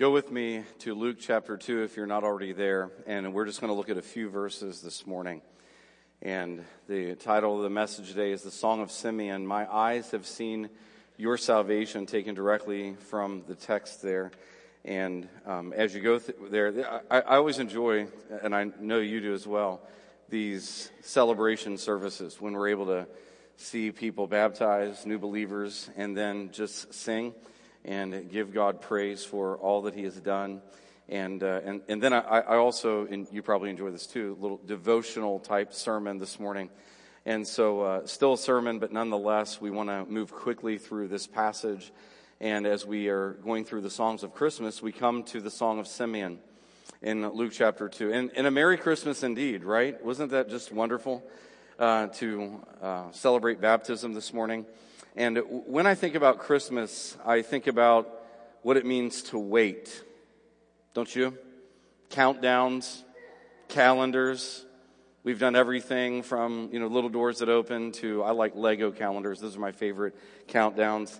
Go with me to Luke chapter 2 if you're not already there, and we're just going to look at a few verses this morning. And the title of the message today is The Song of Simeon. My eyes have seen your salvation, taken directly from the text there. And um, as you go th- there, I, I always enjoy, and I know you do as well, these celebration services when we're able to see people baptized, new believers, and then just sing and give God praise for all that He has done. And, uh, and, and then I, I also, and you probably enjoy this too, a little devotional type sermon this morning. And so, uh, still a sermon, but nonetheless, we want to move quickly through this passage. And as we are going through the songs of Christmas, we come to the Song of Simeon in Luke chapter 2. And, and a Merry Christmas indeed, right? Wasn't that just wonderful uh, to uh, celebrate baptism this morning? And when I think about Christmas, I think about what it means to wait. Don't you? Countdowns, calendars. We've done everything from, you know, little doors that open to, I like Lego calendars. Those are my favorite countdowns.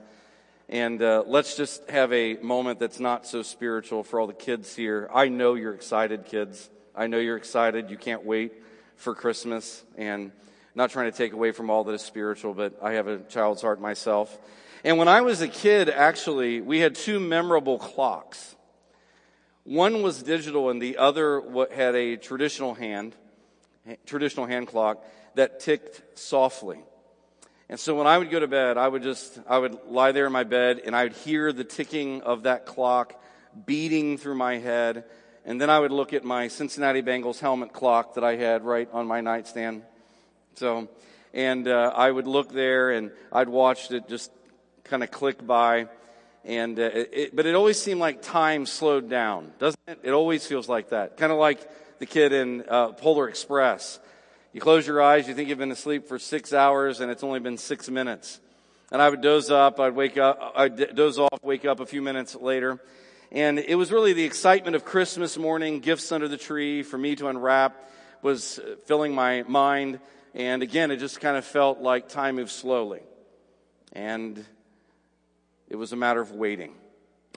And uh, let's just have a moment that's not so spiritual for all the kids here. I know you're excited, kids. I know you're excited. You can't wait for Christmas. And not trying to take away from all that is spiritual, but I have a child's heart myself. And when I was a kid, actually, we had two memorable clocks. One was digital and the other had a traditional hand, traditional hand clock that ticked softly. And so when I would go to bed, I would just, I would lie there in my bed and I would hear the ticking of that clock beating through my head. And then I would look at my Cincinnati Bengals helmet clock that I had right on my nightstand. So, and uh, I would look there and I'd watched it just kind of click by. And, uh, it, but it always seemed like time slowed down, doesn't it? It always feels like that. Kind of like the kid in uh, Polar Express. You close your eyes, you think you've been asleep for six hours and it's only been six minutes. And I would doze up, I'd wake up, I'd doze off, wake up a few minutes later. And it was really the excitement of Christmas morning, gifts under the tree for me to unwrap was filling my mind. And again, it just kind of felt like time moved slowly. And it was a matter of waiting.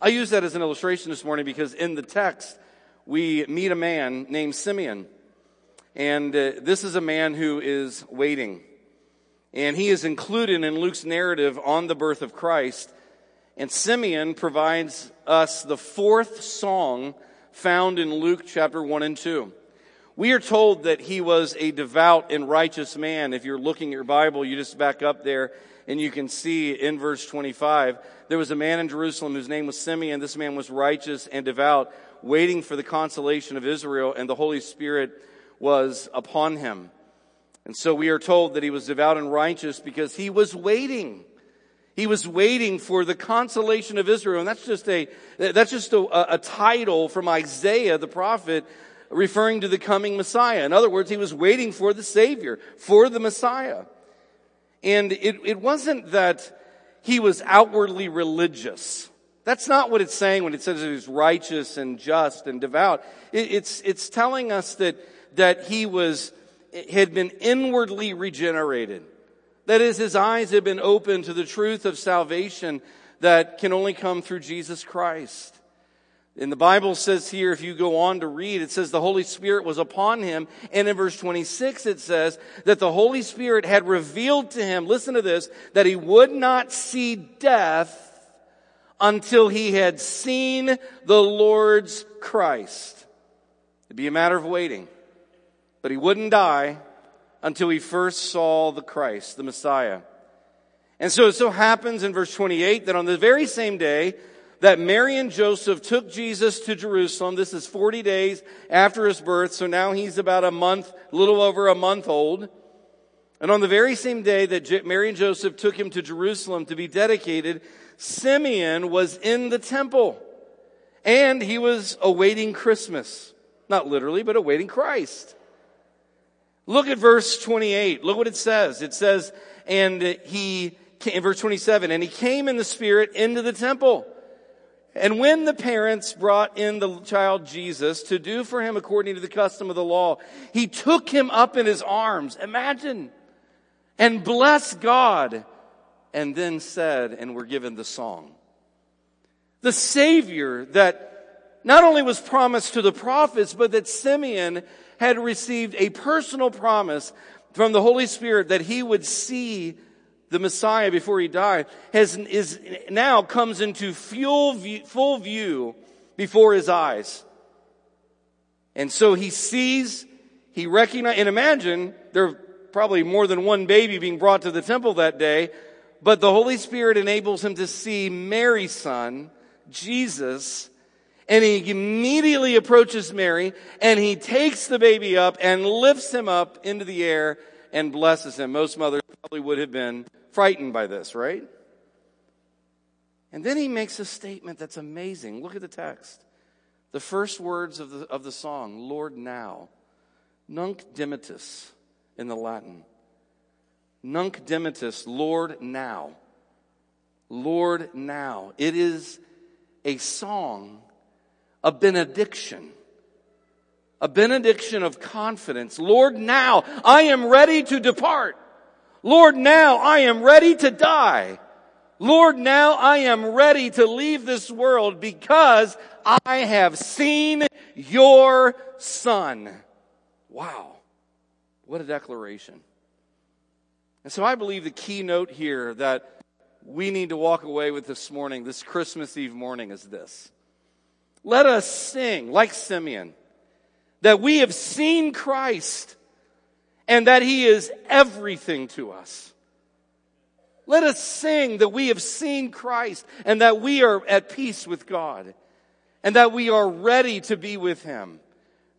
I use that as an illustration this morning because in the text, we meet a man named Simeon. And uh, this is a man who is waiting. And he is included in Luke's narrative on the birth of Christ. And Simeon provides us the fourth song found in Luke chapter 1 and 2. We are told that he was a devout and righteous man. If you're looking at your Bible, you just back up there and you can see in verse 25, there was a man in Jerusalem whose name was Simeon. This man was righteous and devout, waiting for the consolation of Israel, and the Holy Spirit was upon him. And so we are told that he was devout and righteous because he was waiting. He was waiting for the consolation of Israel. And that's just a, that's just a, a title from Isaiah, the prophet, referring to the coming Messiah. In other words, he was waiting for the Savior, for the Messiah. And it, it wasn't that he was outwardly religious. That's not what it's saying when it says he was righteous and just and devout. It, it's, it's telling us that, that he was, had been inwardly regenerated. That is, his eyes had been opened to the truth of salvation that can only come through Jesus Christ. And the Bible says here, if you go on to read, it says the Holy Spirit was upon him. And in verse 26, it says that the Holy Spirit had revealed to him, listen to this, that he would not see death until he had seen the Lord's Christ. It'd be a matter of waiting. But he wouldn't die until he first saw the Christ, the Messiah. And so it so happens in verse 28 that on the very same day, that Mary and Joseph took Jesus to Jerusalem. This is 40 days after his birth, so now he's about a month, a little over a month old. And on the very same day that Mary and Joseph took him to Jerusalem to be dedicated, Simeon was in the temple. And he was awaiting Christmas. Not literally, but awaiting Christ. Look at verse 28. Look what it says. It says, and he, in verse 27, and he came in the Spirit into the temple. And when the parents brought in the child Jesus to do for him according to the custom of the law, he took him up in his arms. Imagine. And blessed God. And then said, and we're given the song. The Savior that not only was promised to the prophets, but that Simeon had received a personal promise from the Holy Spirit that he would see the Messiah before he died, has, is now comes into full view, full view before his eyes. And so he sees, he recognizes, and imagine there are probably more than one baby being brought to the temple that day, but the Holy Spirit enables him to see Mary's son, Jesus, and he immediately approaches Mary and he takes the baby up and lifts him up into the air and blesses him. Most mothers probably would have been frightened by this, right? And then he makes a statement that's amazing. Look at the text. The first words of the, of the song, Lord now. Nunc dimittis in the Latin. Nunc dimittis, Lord now. Lord now. It is a song, a benediction, a benediction of confidence. Lord, now I am ready to depart. Lord, now I am ready to die. Lord, now I am ready to leave this world because I have seen your son. Wow. What a declaration. And so I believe the keynote here that we need to walk away with this morning, this Christmas Eve morning, is this. Let us sing like Simeon that we have seen Christ and that he is everything to us. Let us sing that we have seen Christ and that we are at peace with God and that we are ready to be with him.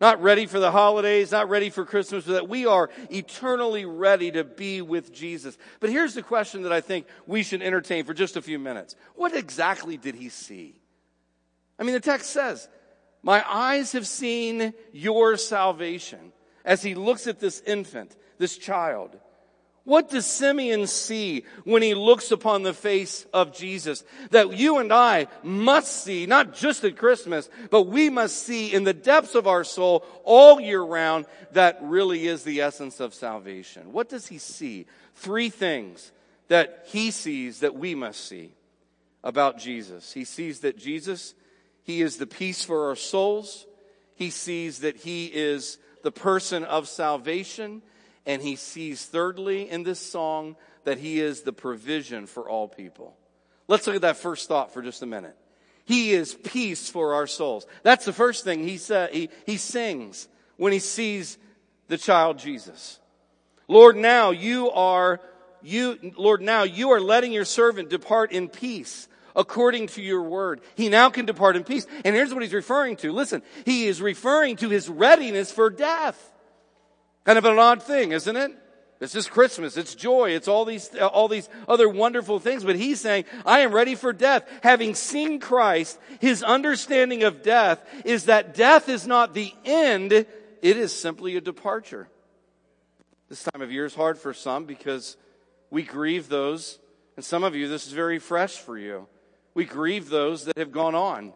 Not ready for the holidays, not ready for Christmas, but that we are eternally ready to be with Jesus. But here's the question that I think we should entertain for just a few minutes. What exactly did he see? I mean, the text says, My eyes have seen your salvation. As he looks at this infant, this child, what does Simeon see when he looks upon the face of Jesus? That you and I must see, not just at Christmas, but we must see in the depths of our soul all year round that really is the essence of salvation. What does he see? Three things that he sees that we must see about Jesus. He sees that Jesus, he is the peace for our souls. He sees that he is the person of salvation. And he sees, thirdly, in this song, that he is the provision for all people. Let's look at that first thought for just a minute. He is peace for our souls. That's the first thing he, sa- he, he sings when he sees the child Jesus. Lord, now you are, you, Lord, now you are letting your servant depart in peace according to your word. He now can depart in peace. And here's what he's referring to. Listen, he is referring to his readiness for death. Kind of an odd thing, isn't it? This is Christmas. It's joy. It's all these, uh, all these other wonderful things. But he's saying, I am ready for death. Having seen Christ, his understanding of death is that death is not the end. It is simply a departure. This time of year is hard for some because we grieve those. And some of you, this is very fresh for you. We grieve those that have gone on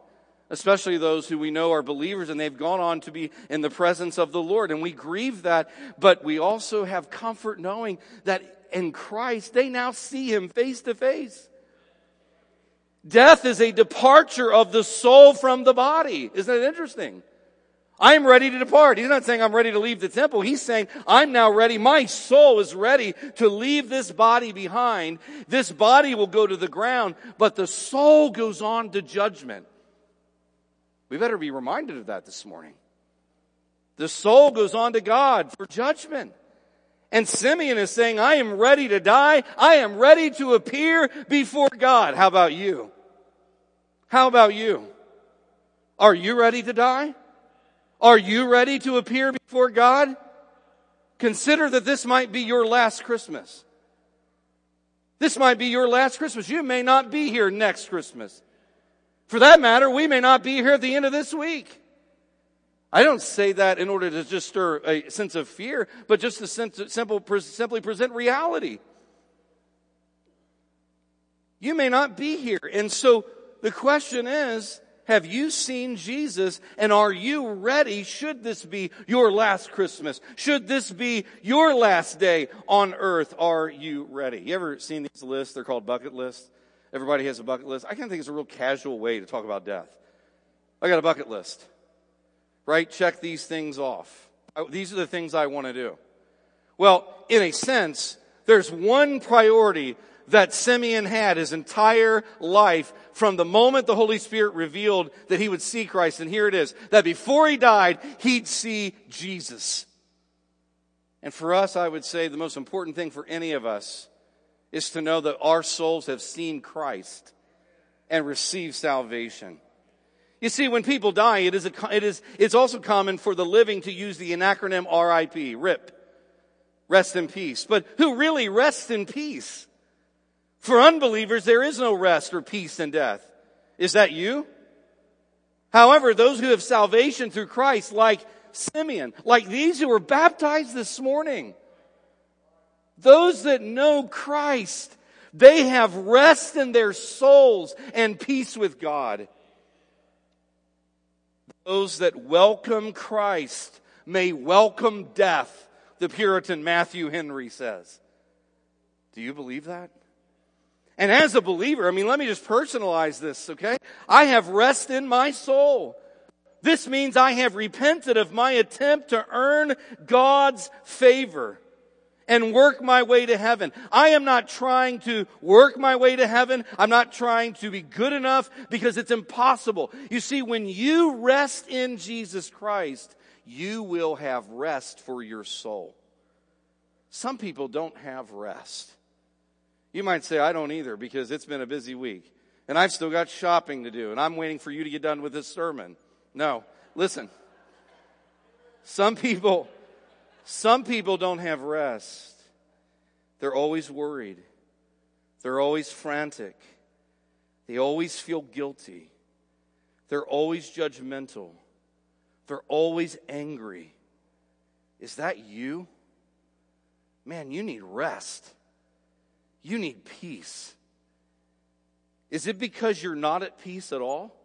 especially those who we know are believers and they've gone on to be in the presence of the Lord. And we grieve that, but we also have comfort knowing that in Christ, they now see Him face to face. Death is a departure of the soul from the body. Isn't that interesting? I'm ready to depart. He's not saying I'm ready to leave the temple. He's saying I'm now ready. My soul is ready to leave this body behind. This body will go to the ground, but the soul goes on to judgment. We better be reminded of that this morning. The soul goes on to God for judgment. And Simeon is saying, I am ready to die. I am ready to appear before God. How about you? How about you? Are you ready to die? Are you ready to appear before God? Consider that this might be your last Christmas. This might be your last Christmas. You may not be here next Christmas. For that matter, we may not be here at the end of this week. I don't say that in order to just stir a sense of fear, but just to simple, simply present reality. You may not be here. And so the question is, have you seen Jesus and are you ready? Should this be your last Christmas? Should this be your last day on earth? Are you ready? You ever seen these lists? They're called bucket lists. Everybody has a bucket list. I kind of think it's a real casual way to talk about death. I got a bucket list. Right? Check these things off. Oh, these are the things I want to do. Well, in a sense, there's one priority that Simeon had his entire life from the moment the Holy Spirit revealed that he would see Christ. And here it is, that before he died, he'd see Jesus. And for us, I would say the most important thing for any of us is to know that our souls have seen Christ and received salvation. You see, when people die, it is, a, it is, it's also common for the living to use the acronym RIP, RIP, rest in peace. But who really rests in peace? For unbelievers, there is no rest or peace in death. Is that you? However, those who have salvation through Christ, like Simeon, like these who were baptized this morning, those that know Christ, they have rest in their souls and peace with God. Those that welcome Christ may welcome death, the Puritan Matthew Henry says. Do you believe that? And as a believer, I mean, let me just personalize this, okay? I have rest in my soul. This means I have repented of my attempt to earn God's favor and work my way to heaven. I am not trying to work my way to heaven. I'm not trying to be good enough because it's impossible. You see, when you rest in Jesus Christ, you will have rest for your soul. Some people don't have rest. You might say, I don't either because it's been a busy week and I've still got shopping to do and I'm waiting for you to get done with this sermon. No, listen. Some people, some people don't have rest. They're always worried. They're always frantic. They always feel guilty. They're always judgmental. They're always angry. Is that you? Man, you need rest. You need peace. Is it because you're not at peace at all?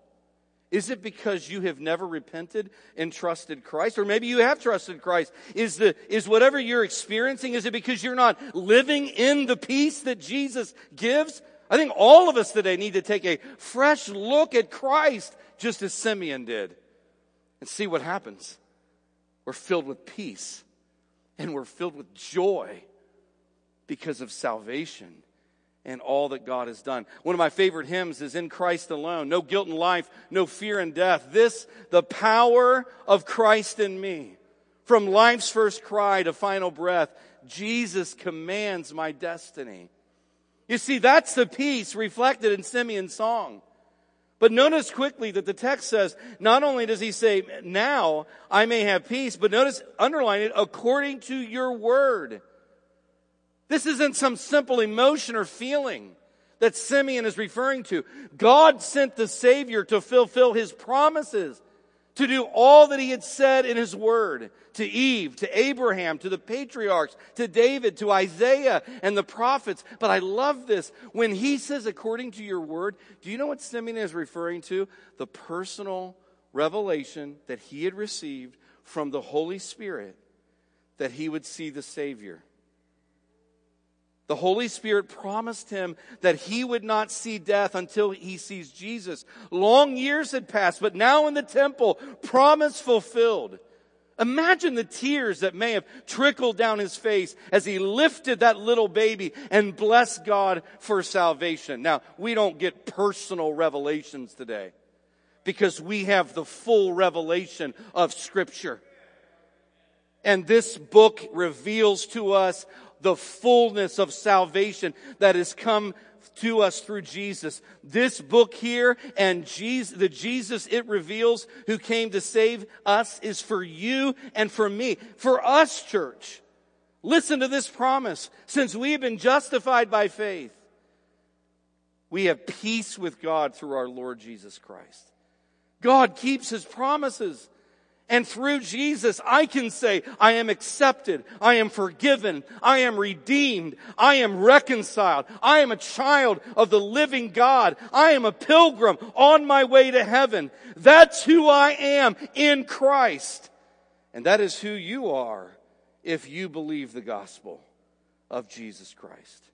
Is it because you have never repented and trusted Christ? Or maybe you have trusted Christ. Is the, is whatever you're experiencing, is it because you're not living in the peace that Jesus gives? I think all of us today need to take a fresh look at Christ, just as Simeon did, and see what happens. We're filled with peace and we're filled with joy because of salvation and all that God has done. One of my favorite hymns is In Christ Alone. No guilt in life, no fear in death. This, the power of Christ in me. From life's first cry to final breath, Jesus commands my destiny. You see, that's the peace reflected in Simeon's song. But notice quickly that the text says, not only does he say, now I may have peace, but notice, underline it, according to your word. This isn't some simple emotion or feeling that Simeon is referring to. God sent the Savior to fulfill His promises, to do all that He had said in His Word to Eve, to Abraham, to the patriarchs, to David, to Isaiah and the prophets. But I love this. When He says, according to your Word, do you know what Simeon is referring to? The personal revelation that he had received from the Holy Spirit that he would see the Savior. The Holy Spirit promised him that he would not see death until he sees Jesus. Long years had passed, but now in the temple, promise fulfilled. Imagine the tears that may have trickled down his face as he lifted that little baby and blessed God for salvation. Now, we don't get personal revelations today because we have the full revelation of scripture. And this book reveals to us the fullness of salvation that has come to us through Jesus. This book here and Jesus, the Jesus it reveals who came to save us is for you and for me. For us, church. Listen to this promise. Since we have been justified by faith, we have peace with God through our Lord Jesus Christ. God keeps his promises. And through Jesus, I can say, I am accepted. I am forgiven. I am redeemed. I am reconciled. I am a child of the living God. I am a pilgrim on my way to heaven. That's who I am in Christ. And that is who you are if you believe the gospel of Jesus Christ.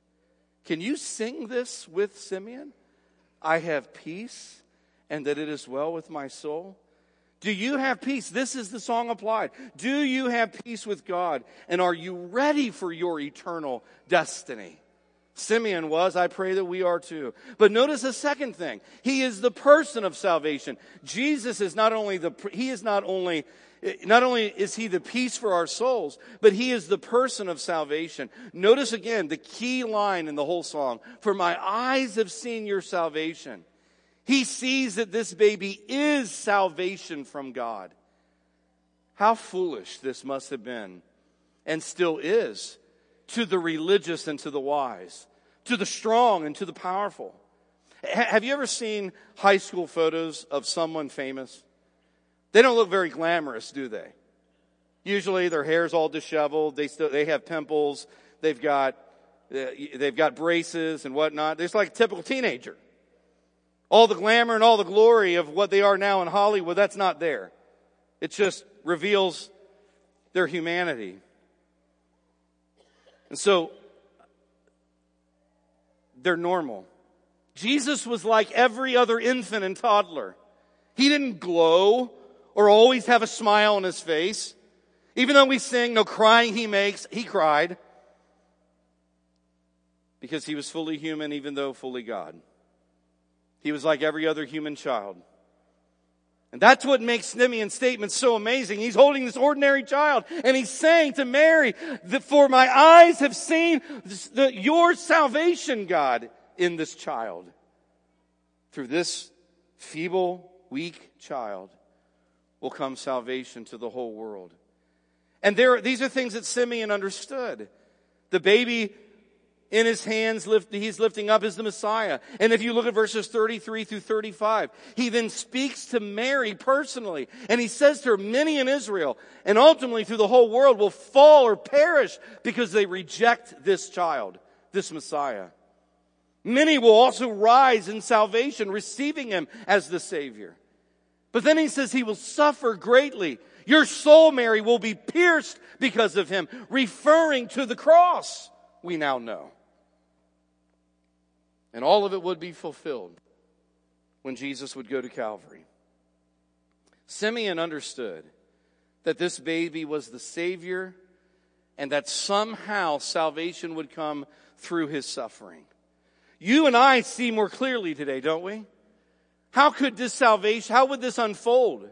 Can you sing this with Simeon? I have peace and that it is well with my soul? Do you have peace? This is the song applied. Do you have peace with God? And are you ready for your eternal destiny? Simeon was. I pray that we are too. But notice a second thing. He is the person of salvation. Jesus is not only the, he is not only, not only is he the peace for our souls, but he is the person of salvation. Notice again the key line in the whole song. For my eyes have seen your salvation. He sees that this baby is salvation from God. How foolish this must have been and still is to the religious and to the wise, to the strong and to the powerful. Have you ever seen high school photos of someone famous? They don't look very glamorous, do they? Usually their hair's all disheveled. They still, they have pimples. They've got, uh, they've got braces and whatnot. They're just like a typical teenager. All the glamour and all the glory of what they are now in Hollywood, that's not there. It just reveals their humanity. And so, they're normal. Jesus was like every other infant and toddler. He didn't glow or always have a smile on his face. Even though we sing, no crying he makes, he cried. Because he was fully human, even though fully God. He was like every other human child. And that's what makes Simeon's statement so amazing. He's holding this ordinary child and he's saying to Mary, for my eyes have seen the, your salvation, God, in this child. Through this feeble, weak child will come salvation to the whole world. And there, these are things that Simeon understood. The baby in his hands lift, he's lifting up is the Messiah. And if you look at verses 33 through 35, he then speaks to Mary personally and he says to her, many in Israel and ultimately through the whole world will fall or perish because they reject this child, this Messiah. Many will also rise in salvation, receiving him as the Savior. But then he says he will suffer greatly. Your soul, Mary, will be pierced because of him, referring to the cross we now know. And all of it would be fulfilled when Jesus would go to Calvary. Simeon understood that this baby was the Savior and that somehow salvation would come through his suffering. You and I see more clearly today, don't we? How could this salvation, how would this unfold?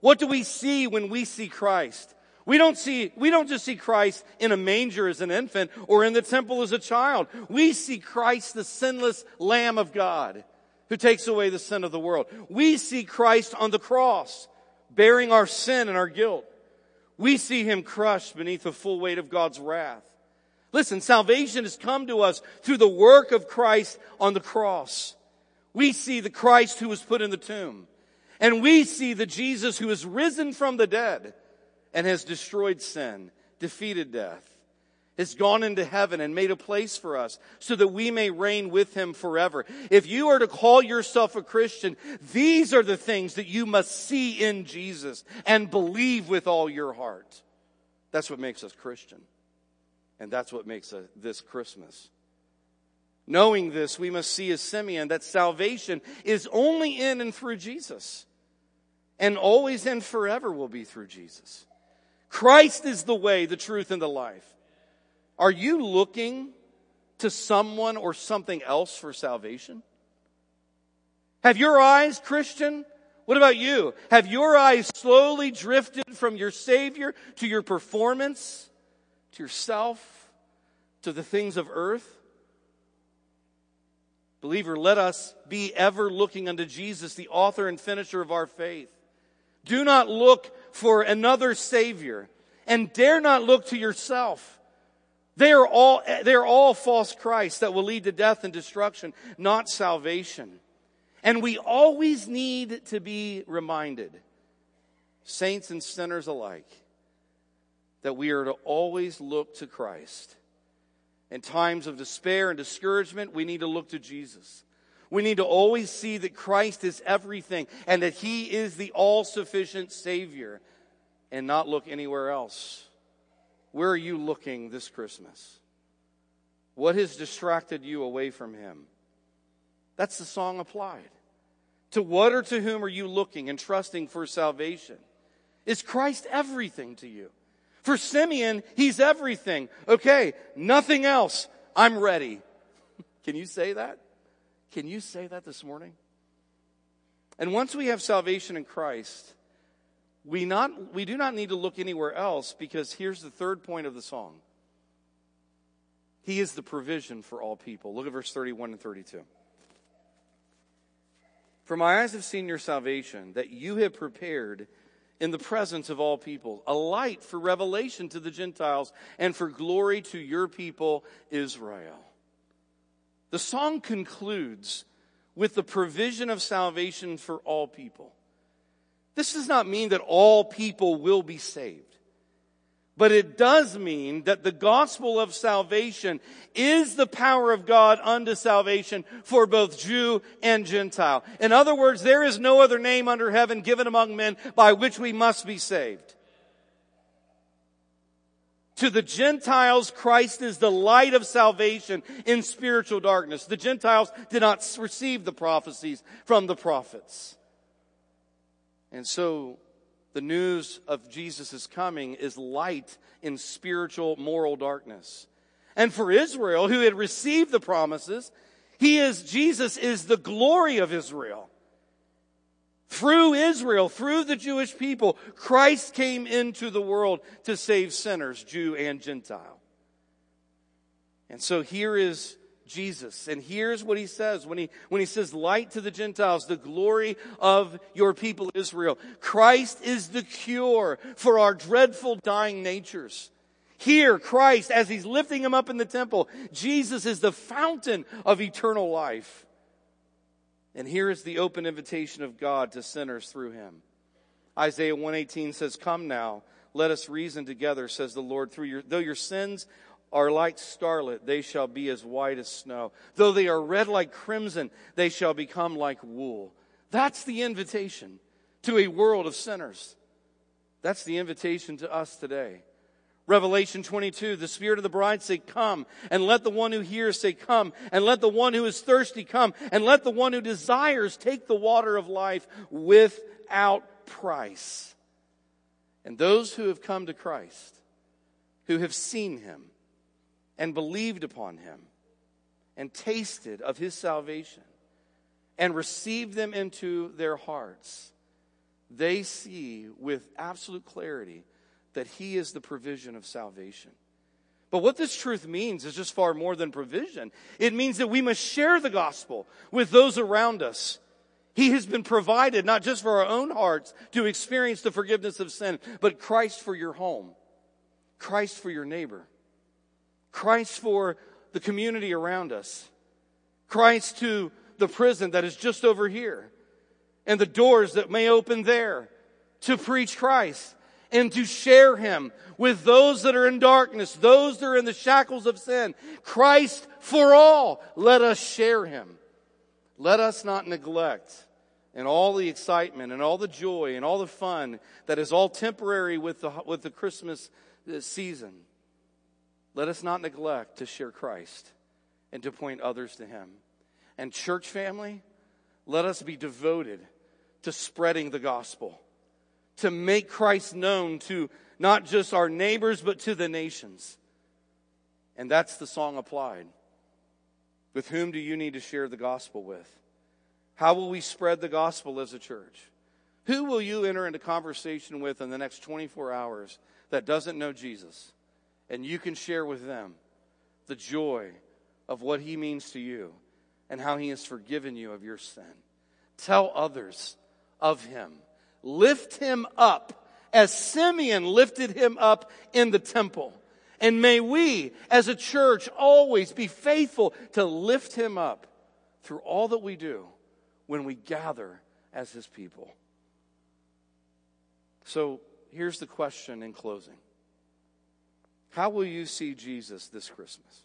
What do we see when we see Christ? We don't see, we don't just see Christ in a manger as an infant or in the temple as a child. We see Christ, the sinless Lamb of God who takes away the sin of the world. We see Christ on the cross bearing our sin and our guilt. We see him crushed beneath the full weight of God's wrath. Listen, salvation has come to us through the work of Christ on the cross. We see the Christ who was put in the tomb. And we see the Jesus who is risen from the dead and has destroyed sin, defeated death, has gone into heaven and made a place for us so that we may reign with him forever. If you are to call yourself a Christian, these are the things that you must see in Jesus and believe with all your heart. That's what makes us Christian. And that's what makes a, this Christmas. Knowing this, we must see as Simeon that salvation is only in and through Jesus. And always and forever will be through Jesus. Christ is the way, the truth, and the life. Are you looking to someone or something else for salvation? Have your eyes, Christian? What about you? Have your eyes slowly drifted from your Savior to your performance, to yourself, to the things of earth? Believer, let us be ever looking unto Jesus, the author and finisher of our faith. Do not look for another Savior and dare not look to yourself. They are all, they are all false Christs that will lead to death and destruction, not salvation. And we always need to be reminded, saints and sinners alike, that we are to always look to Christ. In times of despair and discouragement, we need to look to Jesus. We need to always see that Christ is everything and that He is the all sufficient Savior and not look anywhere else. Where are you looking this Christmas? What has distracted you away from Him? That's the song applied. To what or to whom are you looking and trusting for salvation? Is Christ everything to you? For Simeon, he's everything. Okay, nothing else. I'm ready. Can you say that? Can you say that this morning? And once we have salvation in Christ, we, not, we do not need to look anywhere else because here's the third point of the song. He is the provision for all people. Look at verse 31 and 32. For my eyes have seen your salvation, that you have prepared in the presence of all people, a light for revelation to the Gentiles and for glory to your people, Israel. The song concludes with the provision of salvation for all people. This does not mean that all people will be saved. But it does mean that the gospel of salvation is the power of God unto salvation for both Jew and Gentile. In other words, there is no other name under heaven given among men by which we must be saved. To the Gentiles, Christ is the light of salvation in spiritual darkness. The Gentiles did not receive the prophecies from the prophets. And so the news of Jesus' coming is light in spiritual moral darkness. And for Israel, who had received the promises, he is, Jesus is the glory of Israel. Through Israel, through the Jewish people, Christ came into the world to save sinners, Jew and Gentile. And so here is Jesus. And here's what he says when he, when he says light to the Gentiles, the glory of your people Israel. Christ is the cure for our dreadful dying natures. Here, Christ, as he's lifting him up in the temple, Jesus is the fountain of eternal life. And here is the open invitation of God to sinners through him. Isaiah 118 says, Come now, let us reason together, says the Lord, through your, though your sins are like scarlet, they shall be as white as snow. Though they are red like crimson, they shall become like wool. That's the invitation to a world of sinners. That's the invitation to us today. Revelation 22, the Spirit of the bride say, Come, and let the one who hears say, Come, and let the one who is thirsty come, and let the one who desires take the water of life without price. And those who have come to Christ, who have seen him, and believed upon him, and tasted of his salvation, and received them into their hearts, they see with absolute clarity that He is the provision of salvation. But what this truth means is just far more than provision. It means that we must share the gospel with those around us. He has been provided not just for our own hearts to experience the forgiveness of sin, but Christ for your home, Christ for your neighbor, Christ for the community around us, Christ to the prison that is just over here, and the doors that may open there to preach Christ and to share him with those that are in darkness, those that are in the shackles of sin. Christ for all. Let us share him. Let us not neglect and all the excitement and all the joy and all the fun that is all temporary with the, with the Christmas uh, season. Let us not neglect to share Christ and to point others to him. And church family, let us be devoted to spreading the gospel to make Christ known to not just our neighbors, but to the nations. And that's the song applied. With whom do you need to share the gospel with? How will we spread the gospel as a church? Who will you enter into conversation with in the next 24 hours that doesn't know Jesus? And you can share with them the joy of what he means to you and how he has forgiven you of your sin. Tell others of him. Lift him up as Simeon lifted him up in the temple. And may we, as a church, always be faithful to lift him up through all that we do when we gather as his people. So here's the question in closing How will you see Jesus this Christmas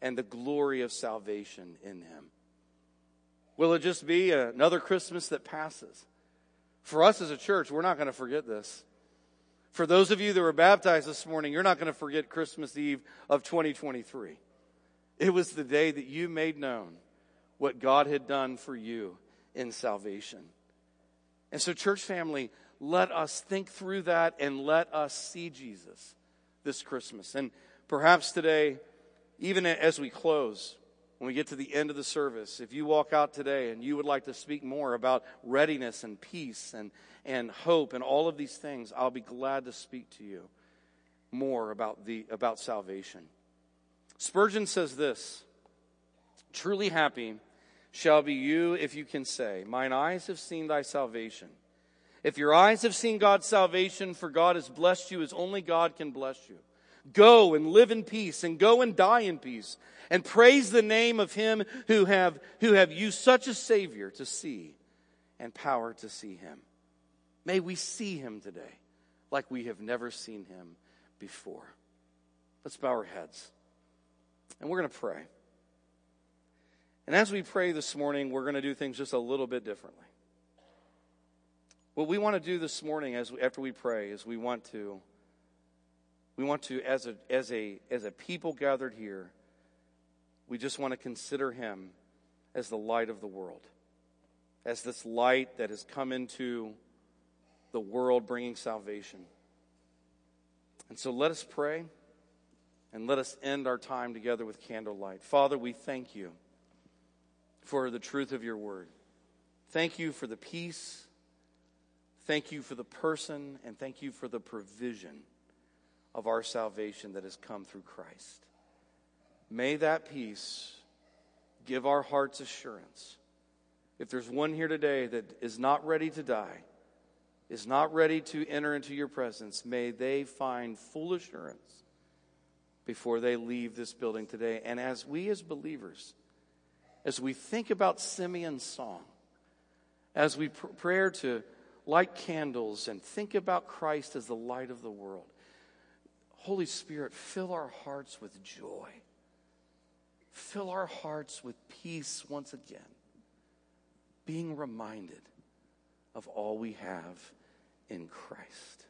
and the glory of salvation in him? Will it just be another Christmas that passes? For us as a church, we're not going to forget this. For those of you that were baptized this morning, you're not going to forget Christmas Eve of 2023. It was the day that you made known what God had done for you in salvation. And so, church family, let us think through that and let us see Jesus this Christmas. And perhaps today, even as we close, when we get to the end of the service, if you walk out today and you would like to speak more about readiness and peace and, and hope and all of these things, I'll be glad to speak to you more about, the, about salvation. Spurgeon says this Truly happy shall be you if you can say, Mine eyes have seen thy salvation. If your eyes have seen God's salvation, for God has blessed you as only God can bless you. Go and live in peace and go and die in peace and praise the name of him who have, who have used such a savior to see and power to see him. May we see him today like we have never seen him before. Let's bow our heads and we're going to pray. And as we pray this morning, we're going to do things just a little bit differently. What we want to do this morning as after we pray is we want to we want to as a as a as a people gathered here we just want to consider him as the light of the world. As this light that has come into the world bringing salvation. And so let us pray and let us end our time together with candlelight. Father, we thank you for the truth of your word. Thank you for the peace. Thank you for the person, and thank you for the provision of our salvation that has come through Christ. May that peace give our hearts assurance. If there's one here today that is not ready to die, is not ready to enter into your presence, may they find full assurance before they leave this building today. And as we as believers, as we think about Simeon's song, as we pr- pray to light candles and think about Christ as the light of the world, Holy Spirit, fill our hearts with joy. Fill our hearts with peace once again, being reminded of all we have in Christ.